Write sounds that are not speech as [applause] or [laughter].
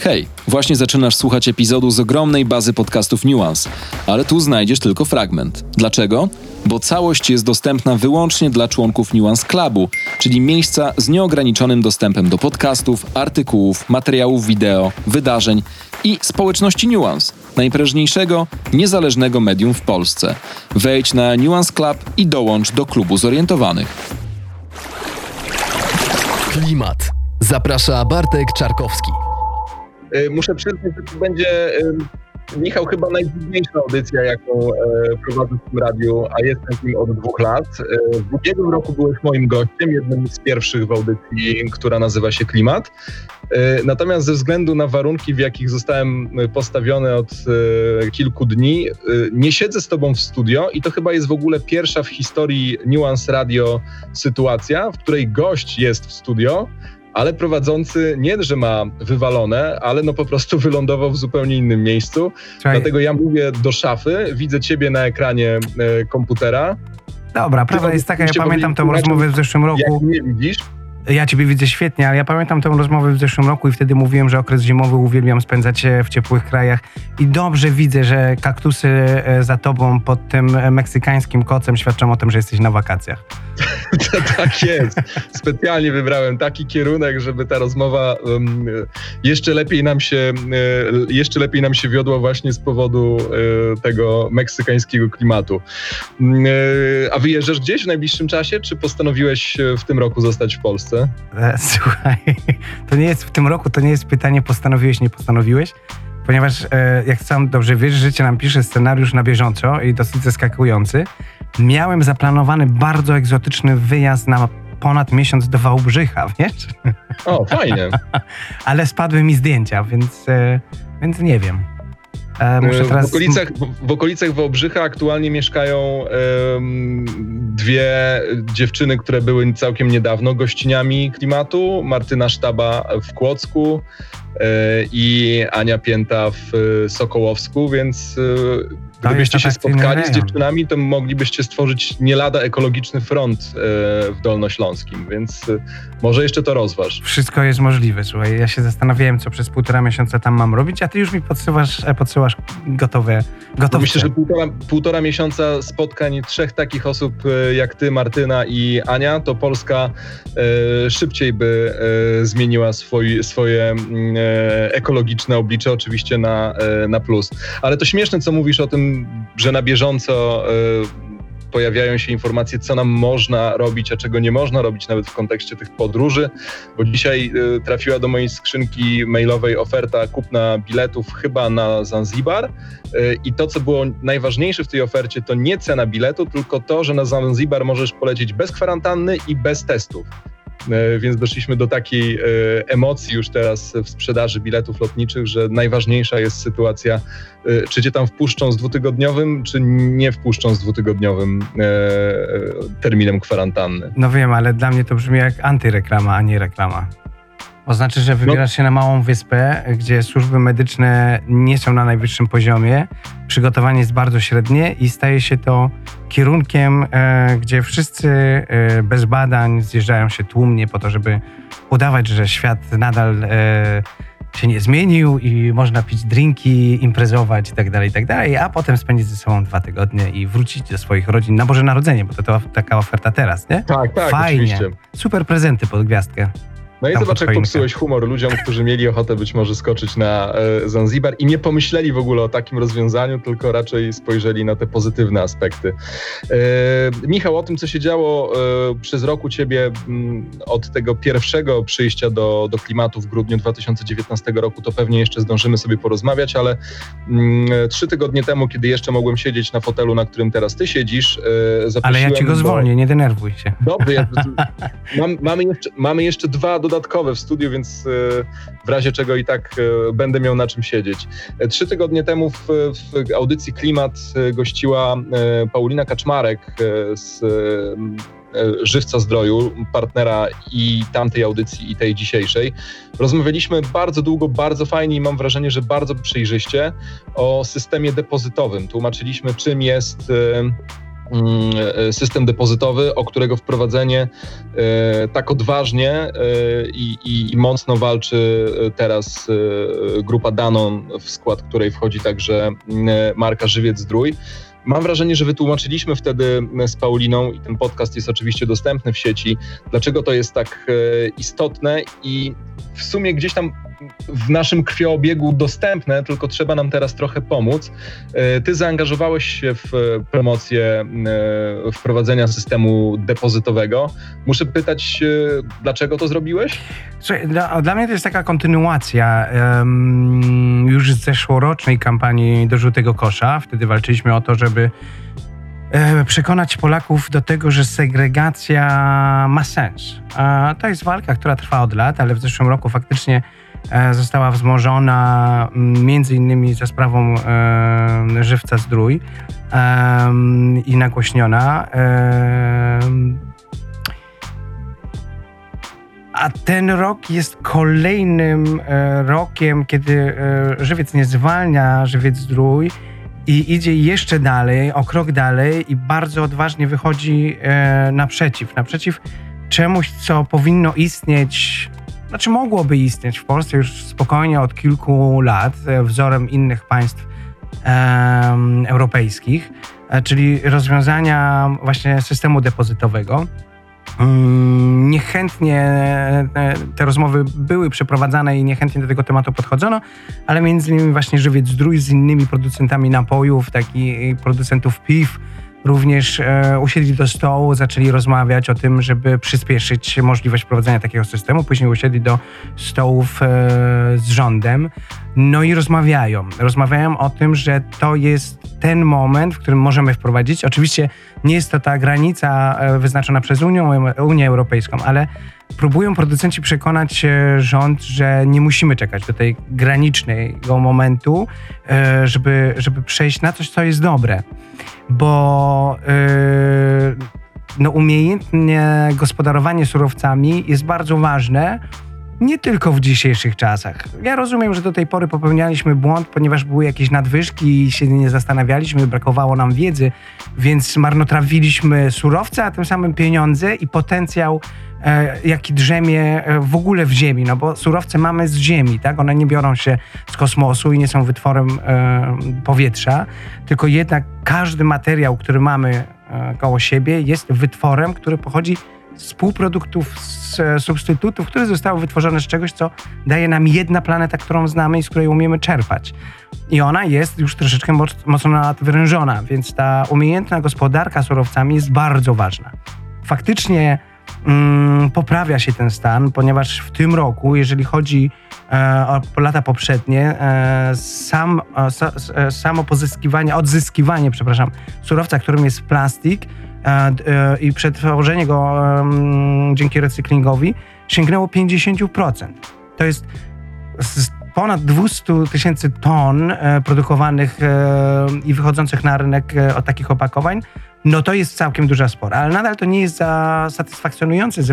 Hej, właśnie zaczynasz słuchać epizodu z ogromnej bazy podcastów Nuance, ale tu znajdziesz tylko fragment. Dlaczego? Bo całość jest dostępna wyłącznie dla członków Nuance Clubu, czyli miejsca z nieograniczonym dostępem do podcastów, artykułów, materiałów wideo, wydarzeń i społeczności Nuance, najprężniejszego, niezależnego medium w Polsce. Wejdź na Nuance Club i dołącz do klubu zorientowanych. Klimat. Zaprasza Bartek Czarkowski. Y, Muszę przyznać, że to będzie, y, Michał, chyba najdziwniejsza audycja, jaką e, prowadzę w tym radiu, a jestem w nim od dwóch lat. E, W ubiegłym roku byłeś moim gościem, jednym z pierwszych w audycji, która nazywa się Klimat. E, Natomiast ze względu na warunki, w jakich zostałem postawiony od kilku dni, nie siedzę z tobą w studio i to chyba jest w ogóle pierwsza w historii Nuance Radio sytuacja, w której gość jest w studio, ale prowadzący nie, że ma wywalone, ale no po prostu [laughs] wylądował w zupełnie innym miejscu. Słuchaj, Dlatego ja mówię do szafy, widzę ciebie na ekranie e, komputera. dobra, prawda jest taka, ja pamiętam tę rozmowę w zeszłym Jak roku. mnie widzisz, Ja ciebie widzę świetnie, ale ja pamiętam tę rozmowę w zeszłym roku i wtedy mówiłem, że okres zimowy uwielbiam spędzać w ciepłych krajach i dobrze widzę, że kaktusy e, za tobą pod tym e, meksykańskim kocem świadczą o tym, że jesteś na wakacjach. [laughs] tak jest. Specjalnie wybrałem taki kierunek, żeby ta rozmowa em, jeszcze lepiej nam się e, jeszcze lepiej nam się wiodła właśnie z powodu tego meksykańskiego klimatu. Mm, A wyjeżdżasz gdzieś w najbliższym czasie, czy postanowiłeś w tym roku zostać w Polsce? E, [laughs] Słuchaj, to nie jest w tym roku, to nie jest pytanie postanowiłeś, nie postanowiłeś, ponieważ e, jak sam dobrze wiesz, życie nam pisze scenariusz na bieżąco i dosyć zaskakujący. Miałem zaplanowany bardzo egzotyczny wyjazd na ponad miesiąc do Wałbrzycha, [laughs] wiesz? O, fajnie. Ale spadły mi zdjęcia, więc, e, więc nie wiem. E, muszę W teraz... okolicach, w, w okolicach Wałbrzycha aktualnie mieszkają em, dwie dziewczyny, które były całkiem niedawno gościniami klimatu. Martyna Sztaba w Kłodzku e, i Ania Pięta w e, Sokołowsku, więc e, gdybyście się atrakcyjny spotkali z dziewczynami, to moglibyście stworzyć nie lada ekologiczny front e, w Dolnośląskim, więc e, może jeszcze to rozważ. Wszystko jest możliwe, słuchaj. Ja się zastanawiałem, co przez półtora miesiąca tam mam robić, a ty już mi podsyłasz, e, podsyłasz gotowe, gotowe. Myślę, że półtora, półtora miesiąca spotkań trzech takich osób jak ty, Martyna i Ania, to Polska szybciej by zmieniła swój, swoje mm, ekologiczne oblicze, oczywiście na, na plus. Ale to śmieszne, co mówisz o tym, że na bieżąco e, pojawiają się informacje, co nam można robić, a czego nie można robić, nawet w kontekście tych podróży, bo dzisiaj e, trafiła do mojej skrzynki mailowej oferta kupna biletów chyba na Zanzibar e, i to, co było najważniejsze w tej ofercie, to nie cena biletu, tylko to, że na Zanzibar możesz polecieć bez kwarantanny i bez testów. E, Więc doszliśmy do takiej e, emocji już teraz w sprzedaży biletów lotniczych, że najważniejsza jest sytuacja, e, czy cię tam wpuszczą z dwutygodniowym, czy nie wpuszczą z dwutygodniowym terminem kwarantanny. No wiem, ale dla mnie to brzmi jak antyreklama, a nie reklama. Oznacza, że wybierasz się na małą wyspę, gdzie służby medyczne nie są na najwyższym poziomie, przygotowanie jest bardzo średnie i staje się to kierunkiem, e, gdzie wszyscy e, bez badań zjeżdżają się tłumnie po to, żeby udawać, że świat nadal e, się nie zmienił i można pić drinki, imprezować i tak dalej, i tak a potem spędzić ze sobą dwa tygodnie i wrócić do swoich rodzin na Boże Narodzenie, bo to, to taka oferta teraz, nie? Tak, tak, Fajnie. oczywiście. Super prezenty pod gwiazdkę. No i Tam zobacz, jak popsułeś humor ludziom, którzy mieli ochotę być może skoczyć na e, Zanzibar i nie pomyśleli w ogóle o takim rozwiązaniu, tylko raczej spojrzeli na te pozytywne aspekty. E, Michał, o tym, co się działo e, przez rok u ciebie m, od tego pierwszego przyjścia do, do klimatu w grudniu 2019 roku, to pewnie jeszcze zdążymy sobie porozmawiać, ale mm, trzy tygodnie temu, kiedy jeszcze mogłem siedzieć na fotelu, na którym teraz ty siedzisz, e, Ale ja ci go do- zwolnię, nie denerwuj się. Dobrze, ja, [laughs] mam, mamy, jeszcze, mamy jeszcze dwa dodatkowe w studiu, więc e, w razie czego i tak e, będę miał na czym siedzieć. E, Trzy tygodnie temu w, w audycji Klimat gościła Paulina Kaczmarek z Żywca Zdroju, partnera i tamtej audycji, i tej dzisiejszej. Rozmawialiśmy bardzo długo, bardzo fajnie i mam wrażenie, że bardzo przejrzyście o systemie depozytowym. Tłumaczyliśmy, czym jest system depozytowy, o którego wprowadzenie e, tak odważnie e, i, i, i mocno walczy teraz grupa Danon, w skład której wchodzi także mm, marka Żywiec Zdrój. Mam wrażenie, że wytłumaczyliśmy wtedy z Pauliną, i ten podcast jest oczywiście dostępny w sieci, dlaczego to jest tak istotne i w sumie gdzieś tam w naszym krwioobiegu dostępne, tylko trzeba nam teraz trochę pomóc. E, ty zaangażowałeś się w promocję e, wprowadzenia systemu depozytowego. Muszę pytać, e, dlaczego to zrobiłeś? Słuchaj, dla, dla mnie to jest taka kontynuacja um, zeszłorocznej kampanii do żółtego kosza. Wtedy walczyliśmy o to, żeby przekonać Polaków do tego, że segregacja ma sens. To jest walka, która trwa od lat, ale w zeszłym roku faktycznie E, została wzmożona mm, między innymi za sprawą e, żywca zdrój e, i nagłośniona. A ten rok jest kolejnym rokiem, kiedy żywiec nie zwalnia, żywiec zdrój i idzie jeszcze dalej, o krok dalej i bardzo odważnie wychodzi naprzeciw. Naprzeciw czemuś, co powinno istnieć znaczy mogłoby istnieć w Polsce już spokojnie od kilku lat, e, wzorem innych państw e, europejskich, e, czyli rozwiązania właśnie systemu depozytowego. Mm, niechętnie e, te rozmowy były przeprowadzane i niechętnie do tego tematu podchodzono, ale między innymi właśnie Żywiec Zdrój z innymi producentami napojów, takich producentów piw, również e, usiedli do stołu, zaczęli rozmawiać o tym, żeby przyspieszyć możliwość wprowadzenia takiego systemu. Później usiedli do stołów e, z rządem. No i rozmawiają. Rozmawiają o tym, że to jest ten moment, w którym możemy wprowadzić. Oczywiście nie jest to ta granica e, wyznaczona przez Unię, Unię Europejską, ale próbują producenci przekonać rząd, że nie musimy czekać do tej granicznego momentu, e, żeby, żeby przejść na coś, co jest dobre. Bo yy, no, umiejętne gospodarowanie surowcami jest bardzo ważne, nie tylko w dzisiejszych czasach. Ja rozumiem, że do tej pory popełnialiśmy błąd, ponieważ były jakieś nadwyżki i się nie zastanawialiśmy, brakowało nam wiedzy, więc marnotrawiliśmy surowce, a tym samym pieniądze i potencjał, e, jaki drzemie e, w ogóle w ziemi, no bo surowce mamy z ziemi, tak? One nie biorą się z kosmosu i nie są wytworem e, powietrza, tylko jednak każdy materiał, który mamy e, koło siebie jest wytworem, który pochodzi z półproduktów, z e, substytutów, które zostały wytworzone z czegoś, co daje nam jedna planeta, którą znamy i z której umiemy czerpać. I ona jest już troszeczkę mocno nadwyrężona, więc ta umiejętna gospodarka surowcami jest bardzo ważna. Faktycznie mm, poprawia się ten stan, ponieważ w tym roku, jeżeli chodzi e, o lata poprzednie, e, sam, e, e samo pozyskiwanie, odzyskiwanie, przepraszam, surowca, którym jest plastik, i przetworzenie go dzięki recyklingowi sięgnęło 50%. To jest ponad 200 tysięcy ton e, produkowanych e, i wychodzących na rynek od takich opakowań, no to jest całkiem duża spora, ale nadal to nie jest satysfakcjonujące ze